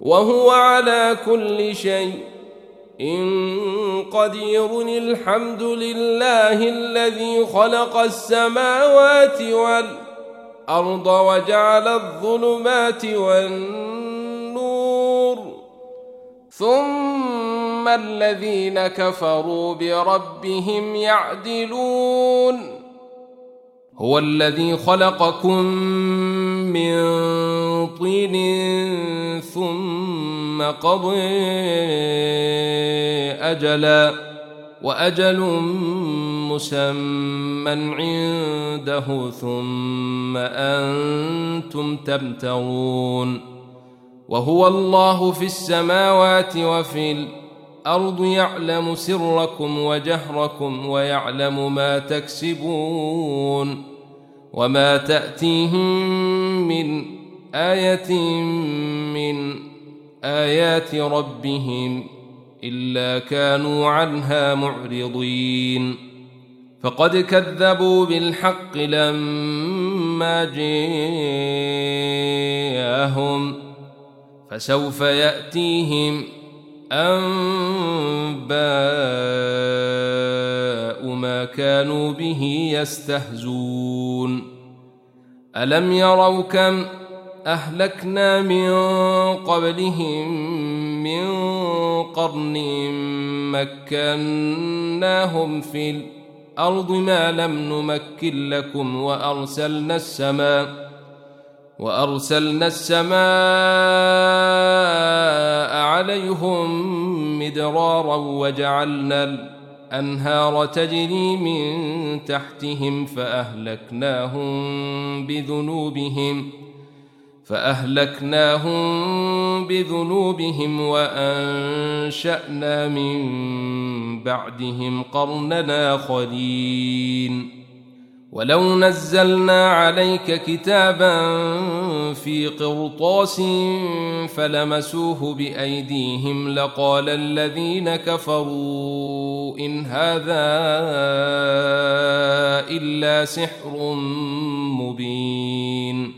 وهو على كل شيء إن قدير الحمد لله الذي خلق السماوات والأرض وجعل الظلمات والنور ثم الذين كفروا بربهم يعدلون هو الذي خلقكم من طين ثم قضي أجلا وأجل مسمى عنده ثم أنتم تمترون وهو الله في السماوات وفي الأرض يعلم سركم وجهركم ويعلم ما تكسبون وما تأتيهم من آية من آيات ربهم إلا كانوا عنها معرضين. فقد كذبوا بالحق لما جاءهم فسوف يأتيهم أنباء ما كانوا به يستهزون. ألم يروا كم أهلكنا من قبلهم من قرن مكناهم في الأرض ما لم نمكن لكم وأرسلنا السماء وأرسلنا السماء عليهم مدرارا وجعلنا الأنهار تجري من تحتهم فأهلكناهم بذنوبهم فأهلكناهم بذنوبهم وأنشأنا من بعدهم قرننا آخرين. ولو نزلنا عليك كتابا في قرطاس فلمسوه بأيديهم لقال الذين كفروا إن هذا إلا سحر مبين.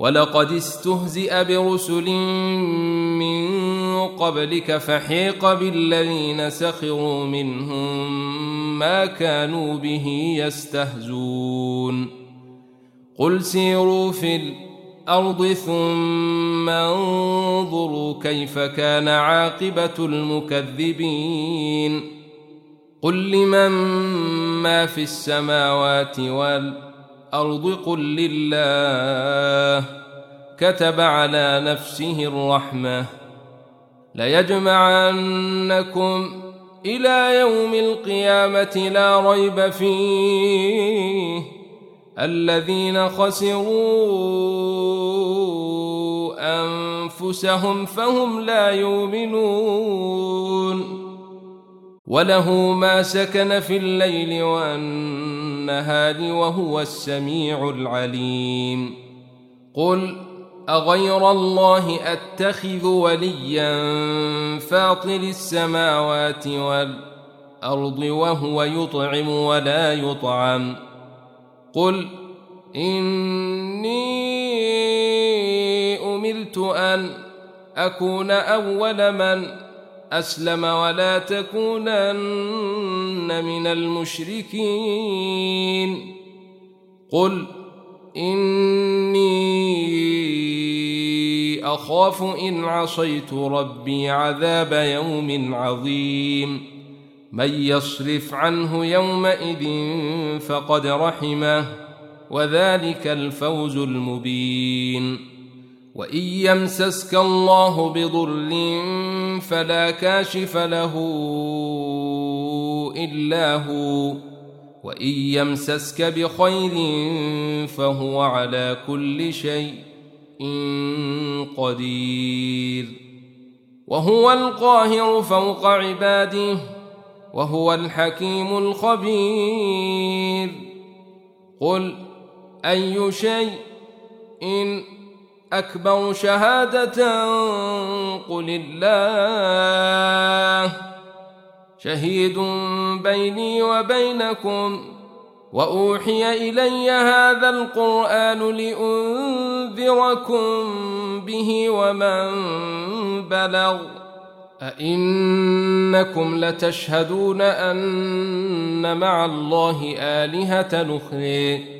ولقد استهزئ برسل من قبلك فحيق بالذين سخروا منهم ما كانوا به يستهزون. قل سيروا في الأرض ثم انظروا كيف كان عاقبة المكذبين. قل لمن ما في السماوات والارض قل لله. كتب على نفسه الرحمة. ليجمعنكم إلى يوم القيامة لا ريب فيه. الذين خسروا أنفسهم فهم لا يؤمنون. وله ما سكن في الليل والنهار وهو السميع العليم. قل أغير الله أتخذ وليا فاطر السماوات والأرض وهو يطعم ولا يطعم. قل إني أمرت أن أكون أول من أسلم ولا تكونن من المشركين. قل إني أخاف إن عصيت ربي عذاب يوم عظيم. من يصرف عنه يومئذ فقد رحمه وذلك الفوز المبين. وان يمسسك الله بضر فلا كاشف له الا هو وان يمسسك بخير فهو على كل شيء قدير وهو القاهر فوق عباده وهو الحكيم الخبير قل اي شيء ان أكبر شهادة قل الله. شهيد بيني وبينكم. واوحي الي هذا القران لانذركم به ومن بلغ. ائنكم لتشهدون ان مع الله الهه نخري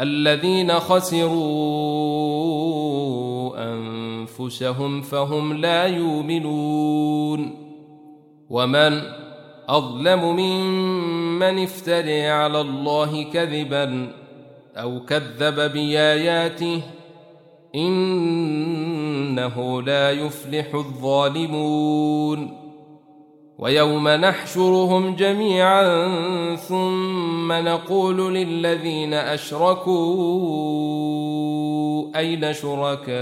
الذين خسروا أنفسهم فهم لا يؤمنون. ومن أظلم ممن افتري على الله كذبا أو كذب بآياته إنه لا يفلح الظالمون. ويوم نحشرهم جميعا ثم نقول للذين أشركوا أين شركاؤكم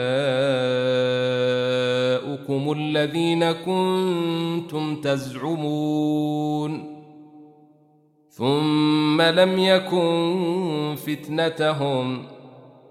الذين كنتم تزعمون ثم لم يكن فتنتهم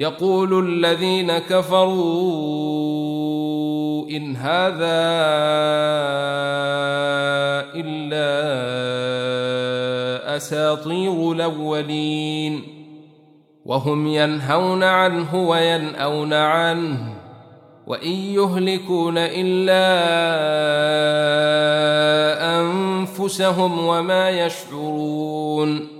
يقول الذين كفروا إن هذا إلا أساطير الأولين وهم ينهون عنه وينأون عنه وإن يهلكون إلا أنفسهم وما يشعرون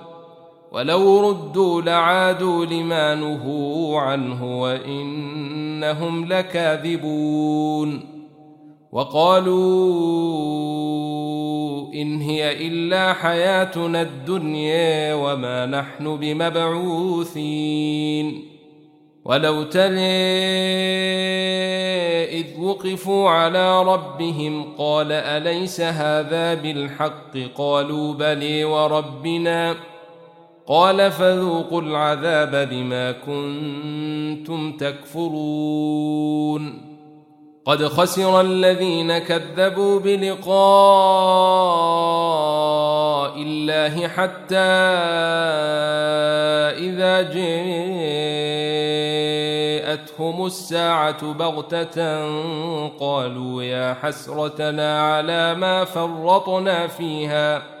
ولو ردوا لعادوا لما نهوا عنه وإنهم لكاذبون وقالوا إن هي إلا حياتنا الدنيا وما نحن بمبعوثين ولو تري إذ وقفوا على ربهم قال أليس هذا بالحق؟ قالوا بلي وربنا قال فذوقوا العذاب بما كنتم تكفرون. قد خسر الذين كذبوا بلقاء الله حتى إذا جاءتهم الساعة بغتة قالوا يا حسرتنا على ما فرطنا فيها.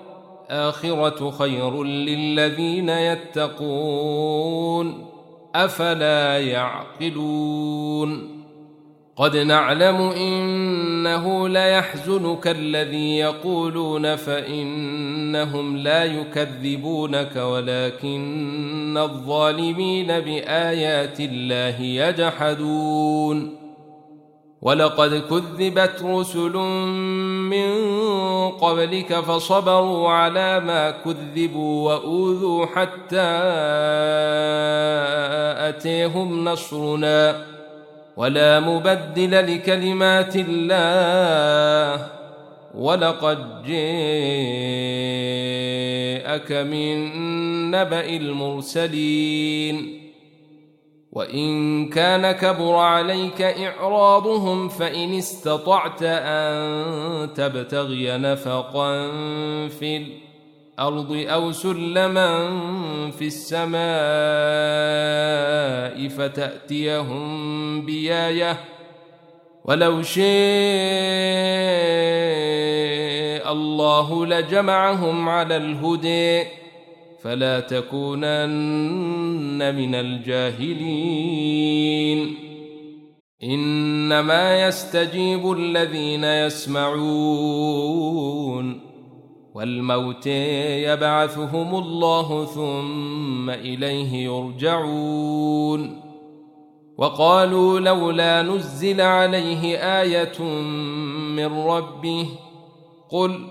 خير للذين يتقون أفلا يعقلون قد نعلم إنه ليحزنك الذي يقولون فإنهم لا يكذبونك ولكن الظالمين بآيات الله يجحدون ولقد كذبت رسل من قبلك فصبروا على ما كذبوا وأوذوا حتى أتيهم نصرنا. ولا مبدل لكلمات الله. ولقد جاءك من نبأ المرسلين. وإن كان كبر عليك إعراضهم فإن استطعت أن تبتغي نفقا في الأرض أو سلما في السماء فتأتيهم بآية ولو شاء الله لجمعهم على الهدي فلا تكونن من الجاهلين. إنما يستجيب الذين يسمعون. والموت يبعثهم الله ثم إليه يرجعون. وقالوا لولا نزل عليه آية من ربه قل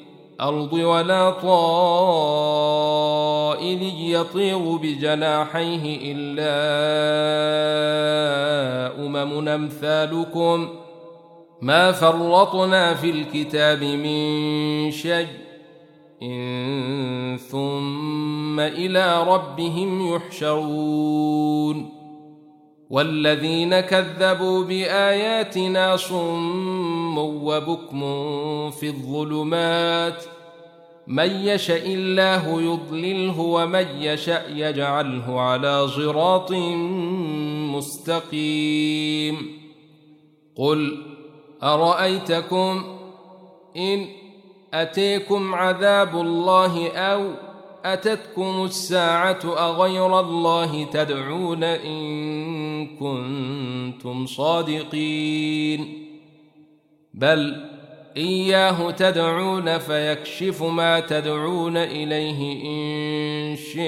ولا طائر يطير بجناحيه إلا أمم أمثالكم. ما فرطنا في الكتاب من شيء. إن ثم إلى ربهم يحشرون. والذين كذبوا بآياتنا صم وبكم في الظلمات من يشاء الله يضلله ومن يشاء يجعله على صراط مستقيم. قل أرأيتكم إن أتيكم عذاب الله أو أتتكم الساعة أغير الله تدعون إن كنتم صادقين؟ بل إياه تدعون فيكشف ما تدعون إليه إن شاء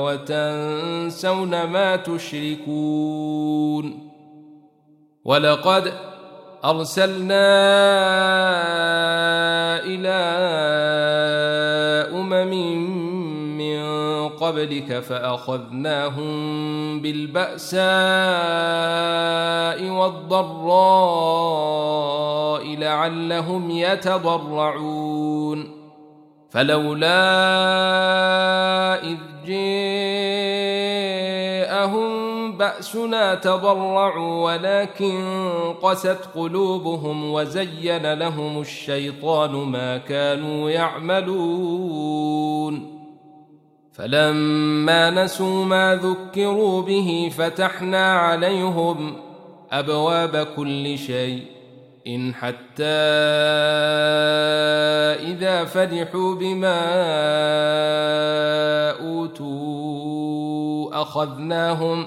وتنسون ما تشركون. ولقد أرسلنا إلى أمم من قبلك فأخذناهم بالبأساء والضراء لعلهم يتضرعون. فلولا إذ جاءهم بأسنا تضرعوا ولكن قست قلوبهم وزين لهم الشيطان ما كانوا يعملون. فلما نسوا ما ذكروا به فتحنا عليهم أبواب كل شيء إن حتى إذا فرحوا بما أوتوا أخذناهم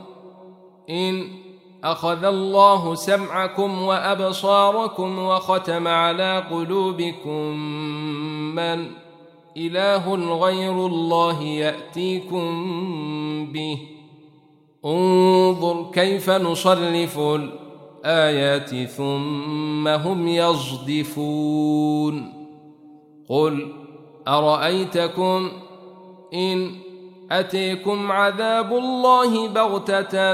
إن أخذ الله سمعكم وأبصاركم وختم على قلوبكم من إله غير الله يأتيكم به. انظر كيف نصرف الآيات ثم هم يصدفون. قل أرأيتكم إن أتيكم عذاب الله بغتة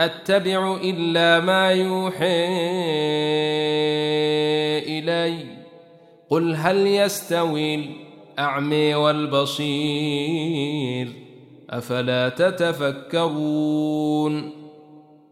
أتبع إلا ما يوحي إلي. قل هل يستوي الاعمي والبصير؟ أفلا تتفكرون؟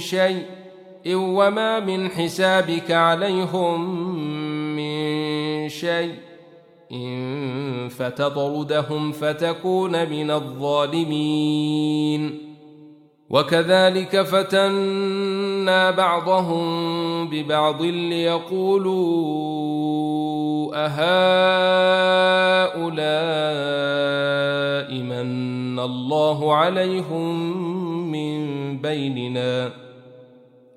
شيء وما من حسابك عليهم من شيء. إن فتطردهم فتكون من الظالمين. وكذلك فتنا بعضهم ببعض ليقولوا أهؤلاء من الله عليهم من بيننا.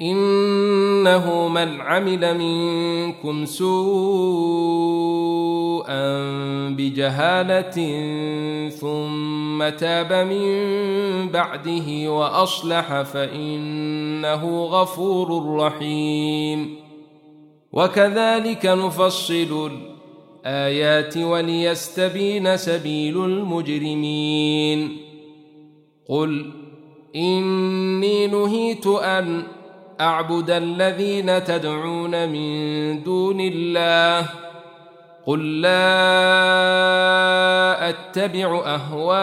إنه من عمل منكم سوءا بجهالة ثم تاب من بعده وأصلح فإنه غفور رحيم. وكذلك نفصل الآيات وليستبين سبيل المجرمين. قل إني نهيت أن أعبد الذين تدعون من دون الله. قل لا أتبع أهواءكم.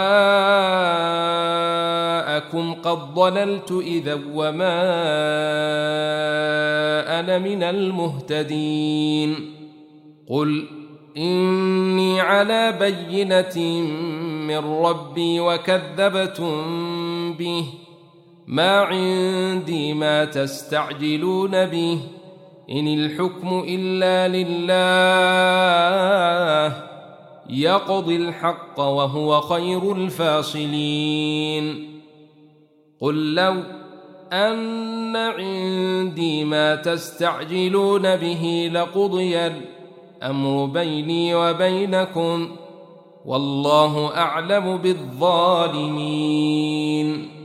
قد ضللت إذا وما أنا من المهتدين. قل إني على بينة من ربي وكذبتم به. ما عندي ما تستعجلون به. إن الحكم إلا لله. يقضي الحق وهو خير الفاصلين. قل لو أن عندي ما تستعجلون به لقضي الأمر بيني وبينكم. والله أعلم بالظالمين.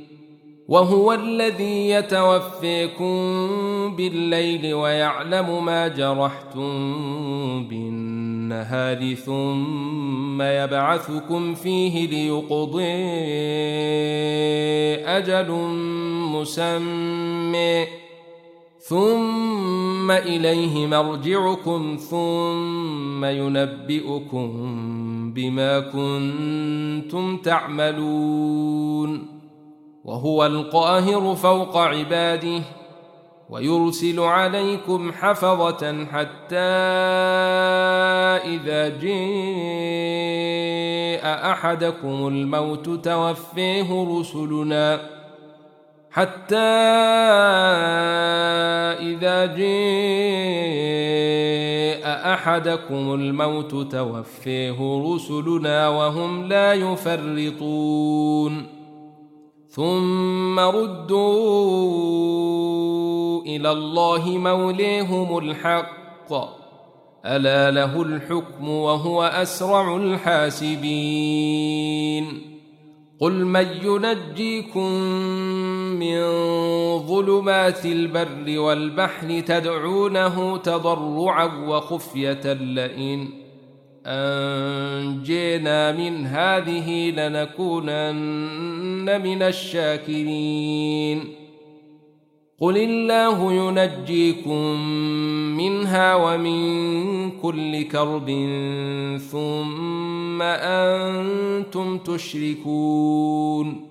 وهو الذي يتوفيكم بالليل ويعلم ما جرحتم بالنهار النهار ثم يبعثكم فيه ليقضي أجل مسمى. ثم إليه مرجعكم ثم ينبئكم بما كنتم تعملون. وهو القاهر فوق عباده ويرسل عليكم حفظة حتى إذا جاء أحدكم الموت توفيه رسلنا حتى إذا جاء أحدكم الموت توفيه رسلنا وهم لا يفرطون. ثم ردوا إلى الله موليهم الحق. ألا له الحكم وهو أسرع الحاسبين. قل من ينجيكم من ظلمات البر والبحر تدعونه تضرعا وخفية لئن أنجينا من هذه لنكونن من الشاكرين. قل الله ينجيكم منها ومن كل كرب ثم أنتم تشركون.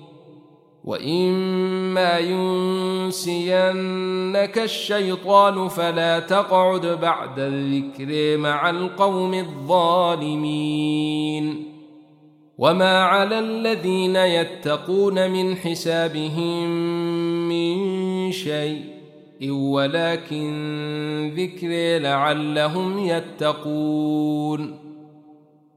واما ينسينك الشيطان فلا تقعد بعد الذكر مع القوم الظالمين وما على الذين يتقون من حسابهم من شيء ولكن ذكر لعلهم يتقون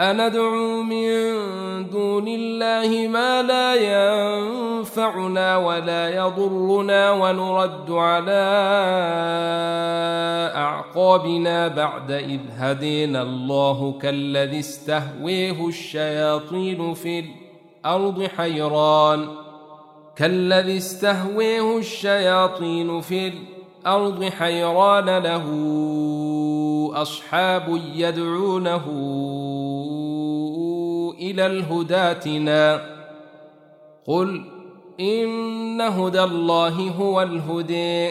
أندعو من دون الله ما لا ينفعنا ولا يضرنا ونرد على أعقابنا بعد إذ هدينا الله كالذي استهويه الشياطين في الأرض حيران كالذي استهويه الشياطين في الأرض حيران له أصحاب يدعونه إلى الهداتنا قل إن هدى الله هو الهدي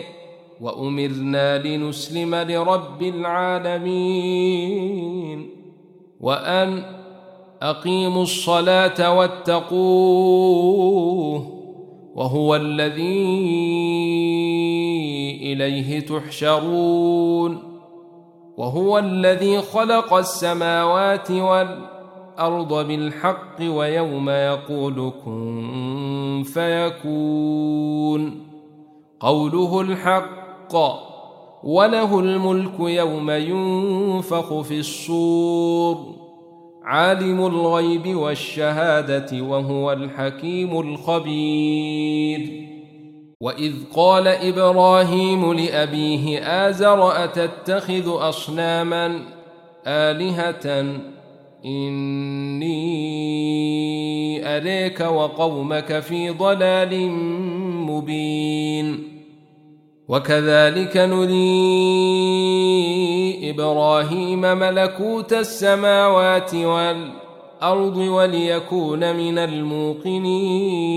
وأمرنا لنسلم لرب العالمين. وأن أقيموا الصلاة واتقوه وهو الذي إليه تحشرون. وهو الذي خلق السماوات والأرض بالحق ويوم يقول كن فيكون. قوله الحق وله الملك يوم ينفخ في الصور. عالم الغيب والشهادة وهو الحكيم الخبير. وإذ قال إبراهيم لأبيه آزر أتتخذ أصناما آلهة إني أريك وقومك في ضلال مبين. وكذلك نري إبراهيم ملكوت السماوات والأرض وليكون من الموقنين.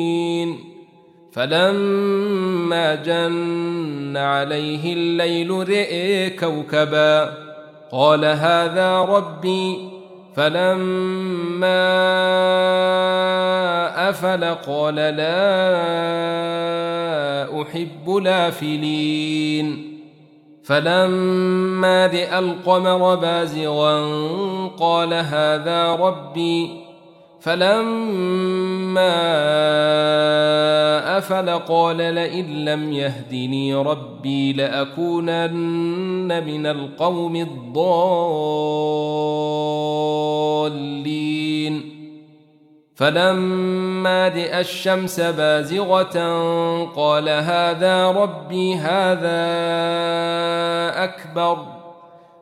فلما جن عليه الليل رئي كوكبا قال هذا ربي فلما أفل قال لا أحب لافلين. فلما رأى القمر بازغا قال هذا ربي. فلما أفل قال لئن لم يهدني ربي لأكونن من القوم الضالين. فلما رأى الشمس بازغة قال هذا ربي هذا أكبر.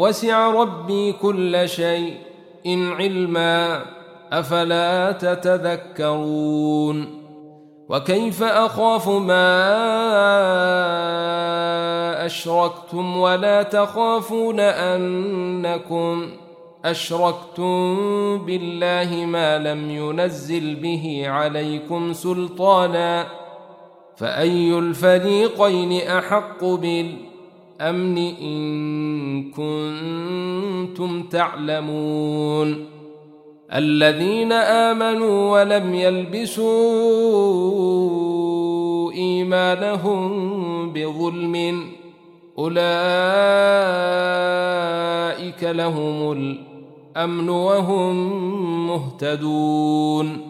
وسع ربي كل شيء إن علما أفلا تتذكرون. وكيف أخاف ما أشركتم ولا تخافون أنكم أشركتم بالله ما لم ينزل به عليكم سلطانا فأي الفريقين أحق بالأمن إن كنتم تعلمون. الذين آمنوا ولم يلبسوا إيمانهم بظلم أولئك لهم الأمن وهم مهتدون.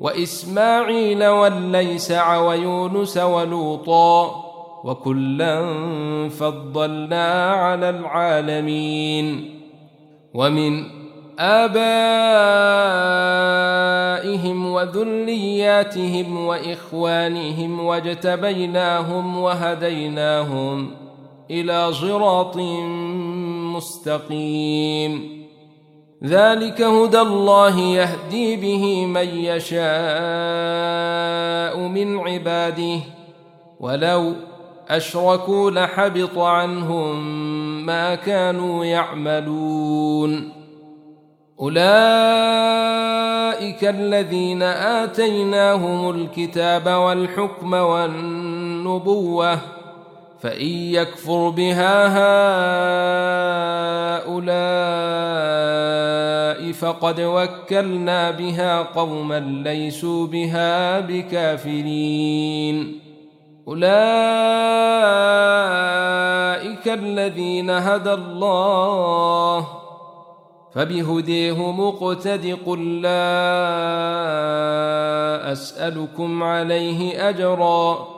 وإسماعيل والليسع ويونس ولوطا وكلا فضلنا على العالمين. ومن آبائهم وذرياتهم وإخوانهم واجتبيناهم وهديناهم إلى صراط مستقيم. ذلك هدى الله يهدي به من يشاء من عباده. ولو أشركوا لحبط عنهم ما كانوا يعملون. أولئك الذين آتيناهم الكتاب والحكم والنبوة النبوة فإن يكفر بها هؤلاء فقد وكلنا بها قوما ليسوا بها بكافرين. أولئك الذين هدى الله فبهديه مقتد قل لا أسألكم عليه أجرا.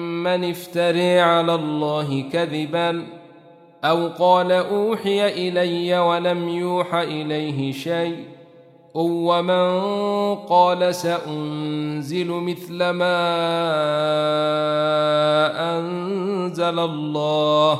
افتري على الله كذباً أو قال أوحي إلي ولم يوح إليه شيء ومن قال سأنزل مثل ما أنزل الله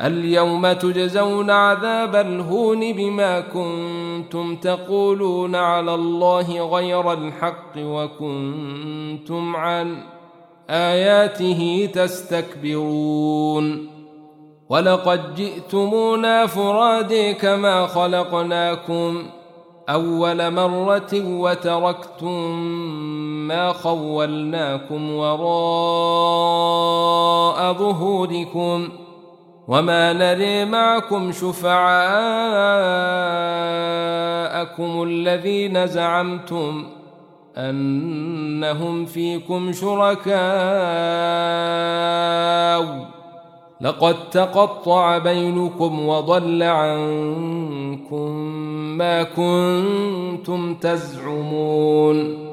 اليوم تجزون عذاب الهون بما كنتم تقولون على الله غير الحق وكنتم عن آياته تستكبرون ولقد جئتمونا فرادي كما خلقناكم ۖ أول مرة وتركتم ما خولناكم وراء ظهوركم وما نري معكم شفعاءكم الذين زعمتم أنهم فيكم شركاء لقد تقطع بينكم وضل عنكم ما كنتم تزعمون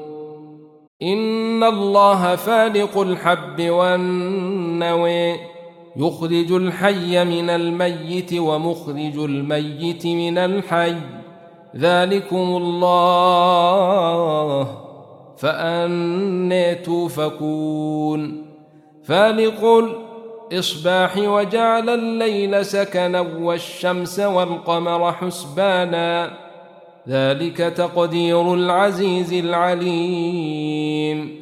ان الله فالق الحب والنوي يخرج الحي من الميت ومخرج الميت من الحي. ذلكم الله. فأني توفكون فالق الإصباح وجعل الليل سكنا والشمس والقمر حسبانا. ذلك تقدير العزيز العليم.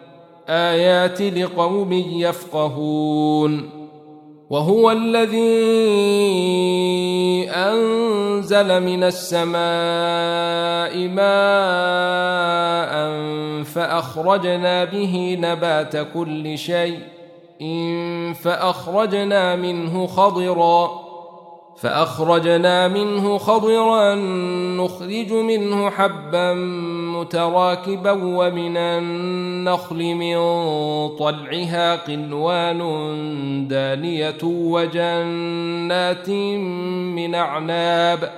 لقوم يفقهون وهو الذي أنزل من السماء ماء فأخرجنا به نبات كل شيء إن فأخرجنا منه خضرا فأخرجنا منه خضرا نخرج منه حبا متراكبا ومن النخل من طلعها قنوان دانية وجنات من أعناب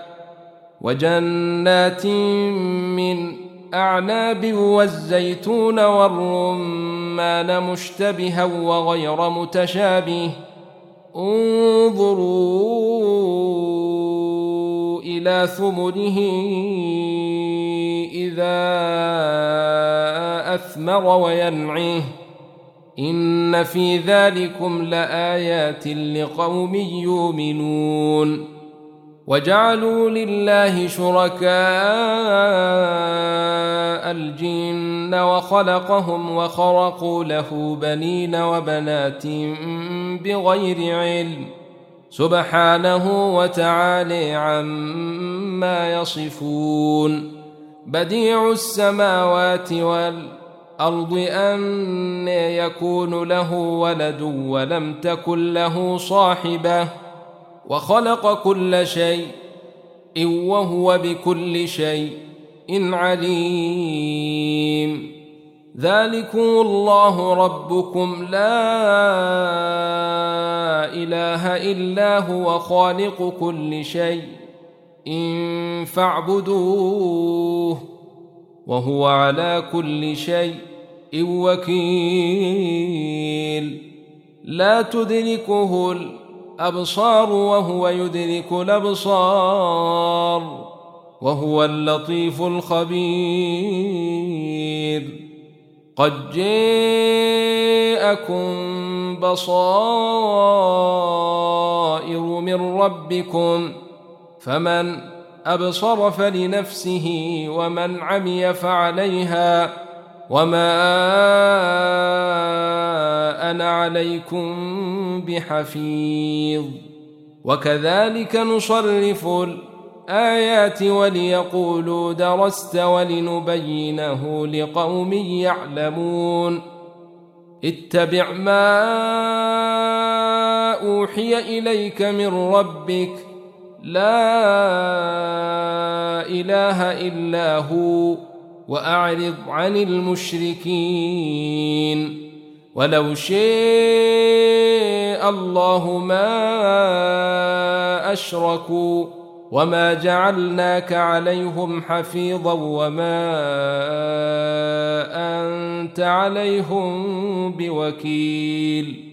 وجنات من أعناب والزيتون والرمان مشتبها وغير متشابه. انظروا إلى ثمره. إذا أثمر وينعيه إن في ذلكم لآيات لقوم يؤمنون وجعلوا لله شركاء الجن وخلقهم وخرقوا له بنين وبنات بغير علم سبحانه وتعالى عما يصفون بديع السماوات والأرض أن يكون له ولد ولم تكن له صاحبة وخلق كل شيء وهو بكل شيء عليم. ذلكم الله ربكم. لا إله إلا هو خالق كل شيء. إن فاعبدوه وهو على كل شيء وكيل. لا تدركه الأبصار وهو يدرك الأبصار وهو اللطيف الخبير. قد جاءكم بصائر من ربكم فمن أبصر فلنفسه ومن عمي فعليها وما أنا عليكم بحفيظ. وكذلك نصرف الآيات وليقولوا درست ولنبينه لقوم يعلمون. اتبع ما أوحي إليك من ربك لا إله إلا هو وأعرض عن المشركين. ولو شاء الله ما أشركوا وما جعلناك عليهم حفيظا وما أنت عليهم بوكيل.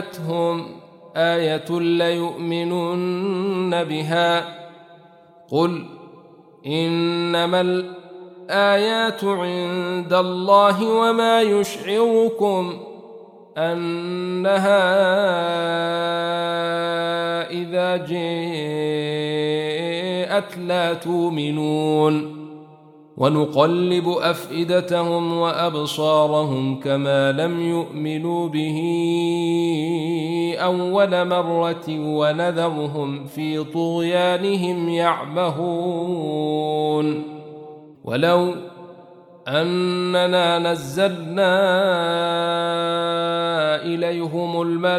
جاءتهم آية ليؤمنن بها. قل إنما الآيات عند الله وما يشعركم أنها إذا جاءت لا تؤمنون. ونقلب أفئدتهم وأبصارهم كما لم يؤمنوا به أول مرة ونذرهم في طغيانهم يعمهون. ولو أننا نزلنا إليهم الملائكة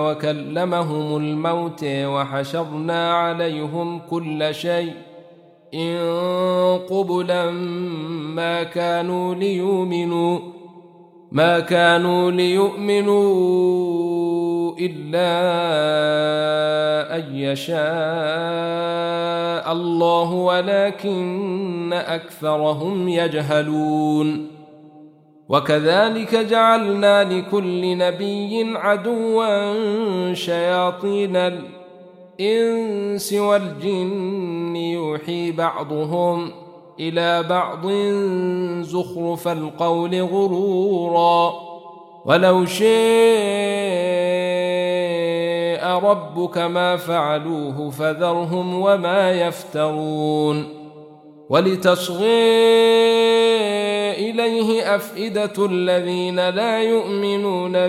وكلمهم الموت وحشرنا عليهم كل شيء إن قبلا ما كانوا ليؤمنوا ما كانوا ليؤمنوا إلا أن يشاء الله ولكن أكثرهم يجهلون. وكذلك جعلنا لكل نبي عدوا شياطين الإنس والجن يوحي بعضهم إلى بعض زخرف القول غرورا. ولو شاء ربك ما فعلوه فذرهم وما يفترون. ولتصغي إليه أفئدة الذين لا يؤمنون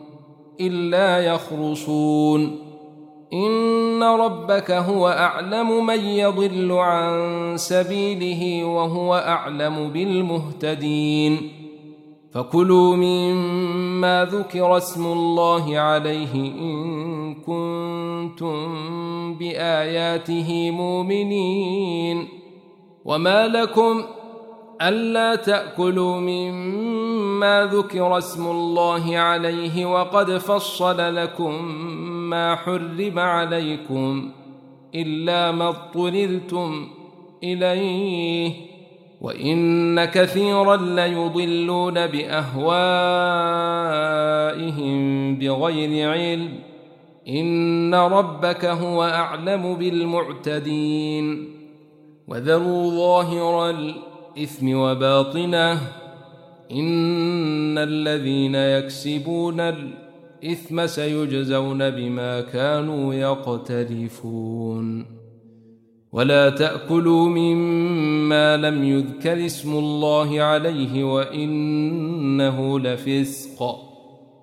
إلا يخرصون. إن ربك هو أعلم من يضل عن سبيله وهو أعلم بالمهتدين. فكلوا مما ذكر اسم الله عليه إن كنتم بآياته مؤمنين. وما لكم ألا تأكلوا مما ذكر اسم الله عليه وقد فصل لكم ما حرم عليكم إلا ما اضطررتم إليه وإن كثيرا ليضلون بأهوائهم بغير علم إن ربك هو أعلم بالمعتدين وذروا ظاهر الاثم وباطنة. إن الذين يكسبون الإثم سيجزون بما كانوا يقترفون. ولا تأكلوا مما لم يذكر اسم الله عليه وإنه لفسق.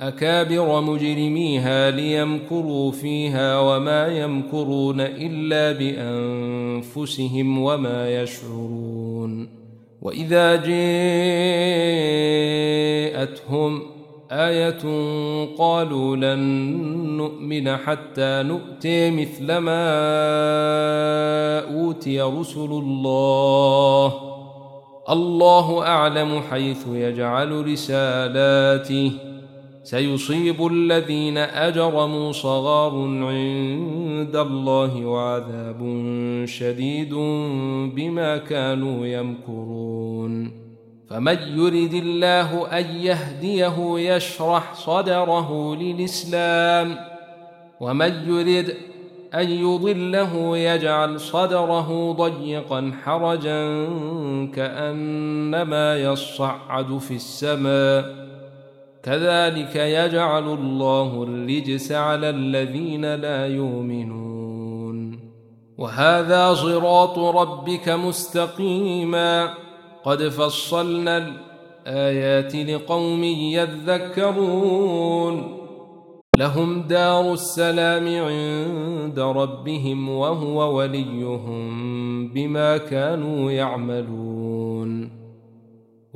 أكابر مجرميها ليمكروا فيها وما يمكرون إلا بأنفسهم وما يشعرون وإذا جاءتهم آية قالوا لن نؤمن حتى نؤتي مثل ما أوتي رسل الله. الله أعلم حيث يجعل رسالاته. سيصيب الذين أجرموا صغار عند الله وعذاب شديد بما كانوا يمكرون. فمن يرد الله أن يهديه يشرح صدره للإسلام ومن يرد أن يضله يجعل صدره ضيقا حرجا كأنما يصعد في السماء. كذلك يجعل الله الرجس على الذين لا يؤمنون. وهذا صراط ربك مستقيما. قد فصلنا الآيات لقوم يذكرون. لهم دار السلام عند ربهم وهو وليهم بما كانوا يعملون.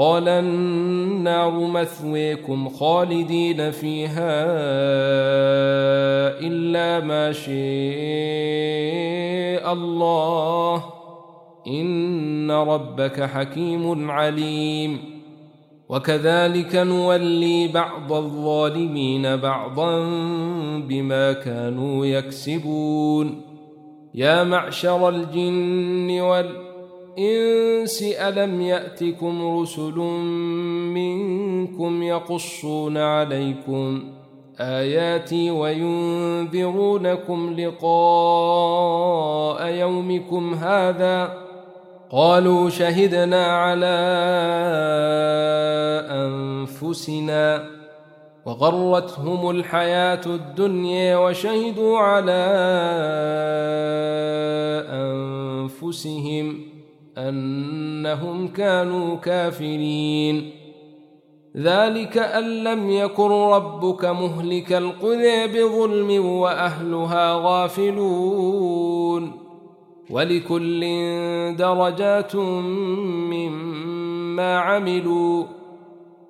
قال النار مثويكم خالدين فيها إلا ما شاء الله. إن ربك حكيم عليم. وكذلك نولي بعض الظالمين بعضا بما كانوا يكسبون. يا معشر الجن والإنس ألم يأتكم رسل منكم يقصون عليكم آياتي وينذرونكم لقاء يومكم هذا قالوا شهدنا على انفسنا وغرتهم الحياة الدنيا وشهدوا على انفسهم أنهم كانوا كافرين. ذلك أن لم يكن ربك مهلك القرى بظلم وأهلها غافلون. ولكل درجات مما عملوا.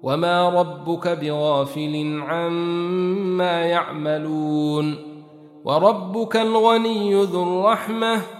وما ربك بغافل عما يعملون. وربك الغني ذو الرحمة.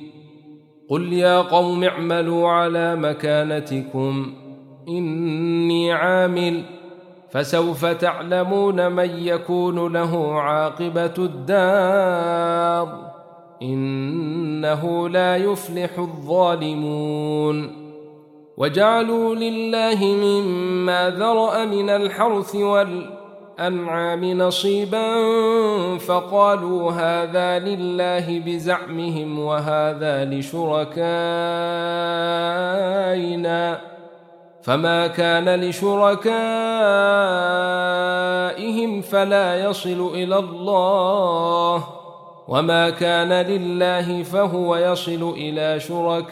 قل يا قوم اعملوا على مكانتكم اني عامل فسوف تعلمون من يكون له عاقبه الدار انه لا يفلح الظالمون وجعلوا لله مما ذرا من الحرث والانعام نصيبا فقالوا هذا لله بزعمهم وهذا لشركائنا. فما كان لشركائهم فلا يصل إلى الله وما كان لله فهو يصل إلى شركائهم.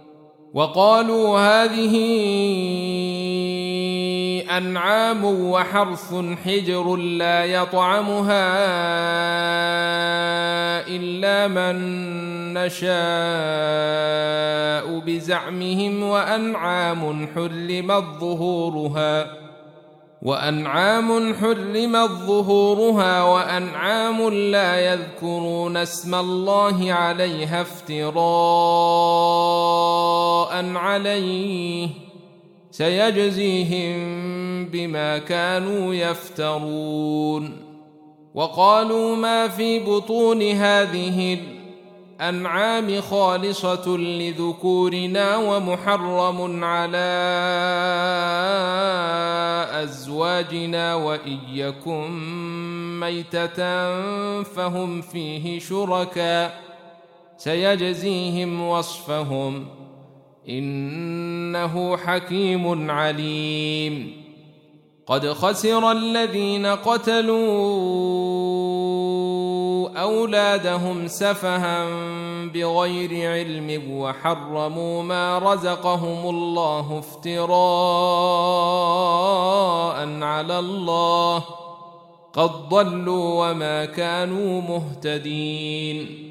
وقالوا هذه أنعام وحرث حجر لا يطعمها إلا من نشاء بزعمهم وأنعام حرمت ظهورها وأنعام حرمت ظهورها وأنعام لا يذكرون اسم الله عليها افتراء عليه سيجزيهم بما كانوا يفترون وقالوا ما في بطون هذه الانعام خالصة لذكورنا ومحرم على أزواجنا وإن يكن ميتة فهم فيه شركاء. سيجزيهم وصفهم. إنه حكيم عليم. قد خسر الذين قتلوا أولادهم سفها بغير علم وحرموا ما رزقهم الله افتراء على الله قد ضلوا وما كانوا مهتدين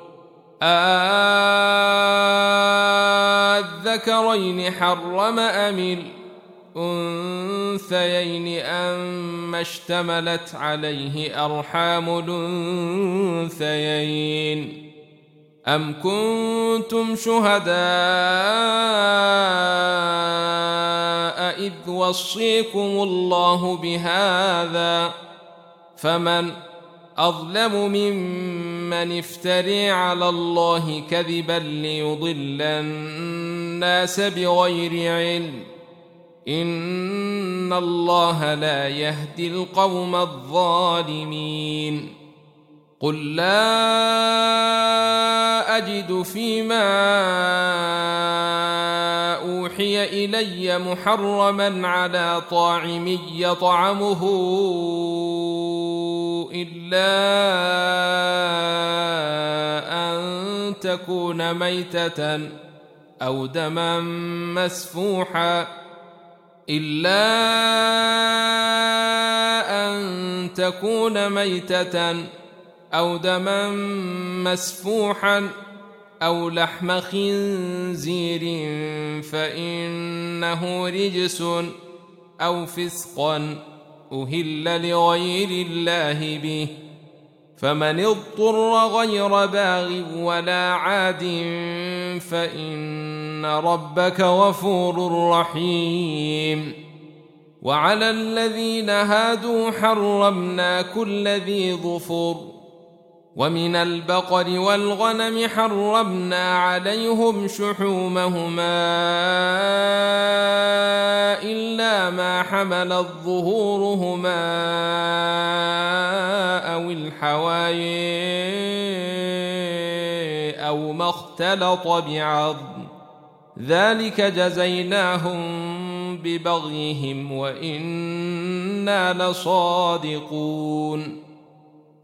الذكرين حرم أم الأنثيين أم اشتملت عليه أرحام الأنثيين أم كنتم شهداء إذ وصيكم الله بهذا فمن أظلم ممن افتري على الله كذبا ليضل الناس بغير علم. إن الله لا يهدي القوم الظالمين. قل لا اجد فيما اوحي الي محرما على طاعم يطعمه إلا أن تكون ميتة أو دما مسفوحا إلا أن تكون ميتة أو دما مسفوحا أو لحم خنزير فإنه رجس أو فسقا أهل لغير الله به فمن اضطر غير باغ ولا عاد فإن ربك غفور رحيم وعلى الذين هادوا حرمنا كل ذي ظفر ومن البقر والغنم حرمنا عليهم شحومهما إلا ما حملت ظهورهما أو الحواي أو ما اختلط بعظم. ذلك جزيناهم ببغيهم وإنا لصادقون.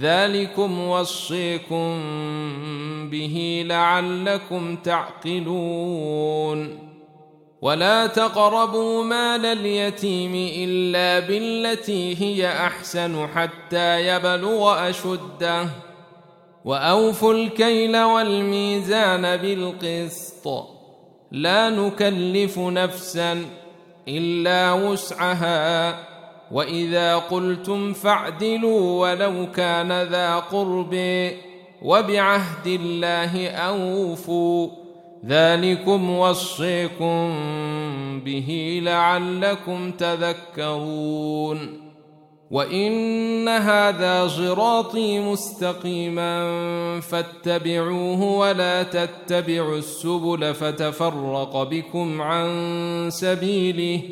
ذلكم وصيكم به لعلكم تعقلون. ولا تقربوا مال اليتيم إلا بالتي هي أحسن حتى يبلغ أشده. وأوفوا الكيل والميزان بالقسط. لا نكلف نفسا إلا وسعها. واذا قلتم فاعدلوا ولو كان ذا قرب وبعهد الله اوفوا ذلكم وصيكم به لعلكم تذكرون وان هذا صراطي مستقيما فاتبعوه ولا تتبعوا السبل فتفرق بكم عن سبيله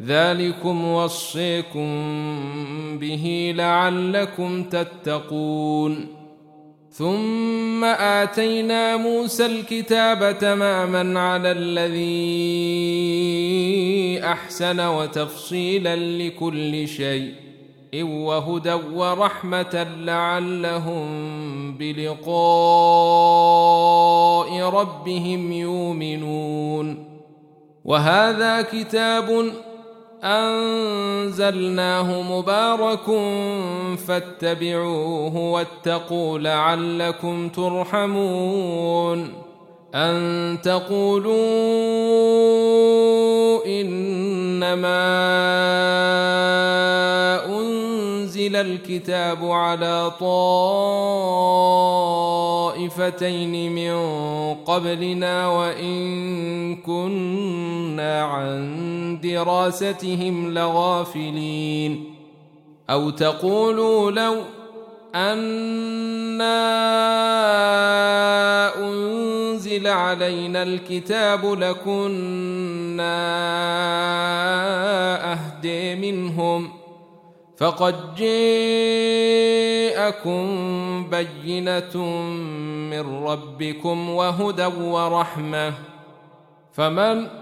ذلكم وصيكم به لعلكم تتقون. ثم آتينا موسى الكتاب تماما على الذي أحسن وتفصيلا لكل شيء وهدى ورحمة لعلهم بلقاء ربهم يؤمنون. وهذا كتاب أنزلناه مبارك فاتبعوه واتقوا لعلكم ترحمون. أن تقولوا إنما أنزل الكتاب على طائفتين من قبلنا وإن كنا عن دراستهم لغافلين. أو تقولوا لو أنا انزل علينا الكتاب لكنا اهدي منهم فقد جاءكم بينه من ربكم وهدى ورحمه فمن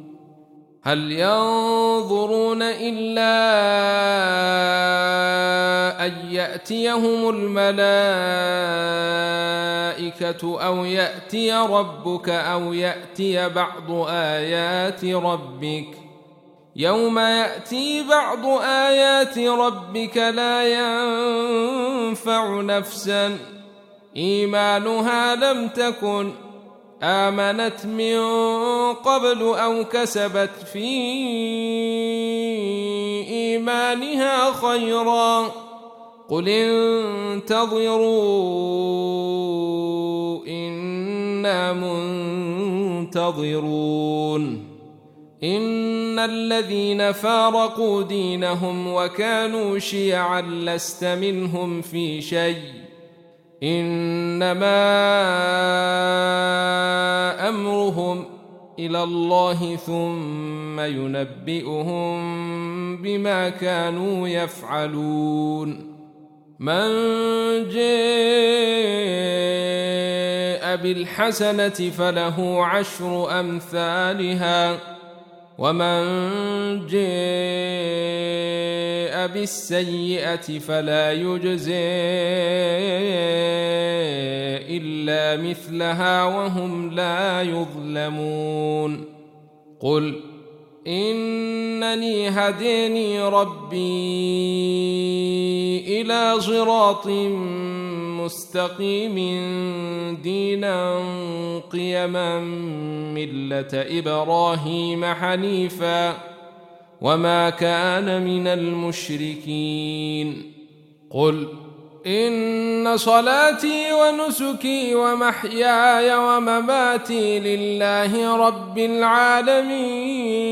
هل ينظرون إلا أن يأتيهم الملائكة أو يأتي ربك أو يأتي بعض آيات ربك يوم يأتي بعض آيات ربك لا ينفع نفسا إيمانها لم تكن آمنت من قبل أو كسبت في إيمانها خيرا قل انتظروا إنا منتظرون إن الذين فارقوا دينهم وكانوا شيعا لست منهم في شيء إنما أمرهم إلى الله ثم ينبئهم بما كانوا يفعلون. من جاء بالحسنة فله عشر أمثالها. ومن جاء بالسيئه فلا يجزي الا مثلها وهم لا يظلمون قل انني هديني ربي إلى صراط مستقيم دينا قيما ملة إبراهيم حنيفا وما كان من المشركين. قل إن صلاتي ونسكي ومحياي ومماتي لله رب العالمين.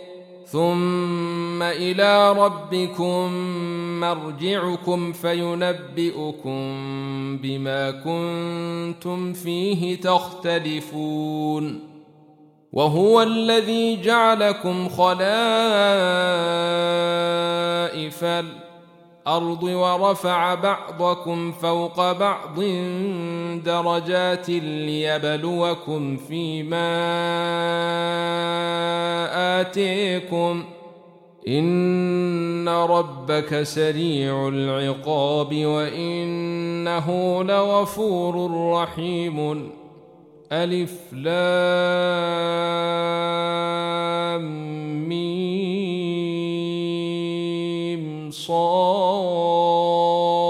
ثم إلى ربكم مرجعكم فينبئكم بما كنتم فيه تختلفون وهو الذي جعلكم خلائف الأرض ورفع بعضكم فوق بعض درجات ليبلوكم فيما آتيكم. إن ربك سريع العقاب وإنه لغفور رحيم. ألف لام مين صَائِمٌ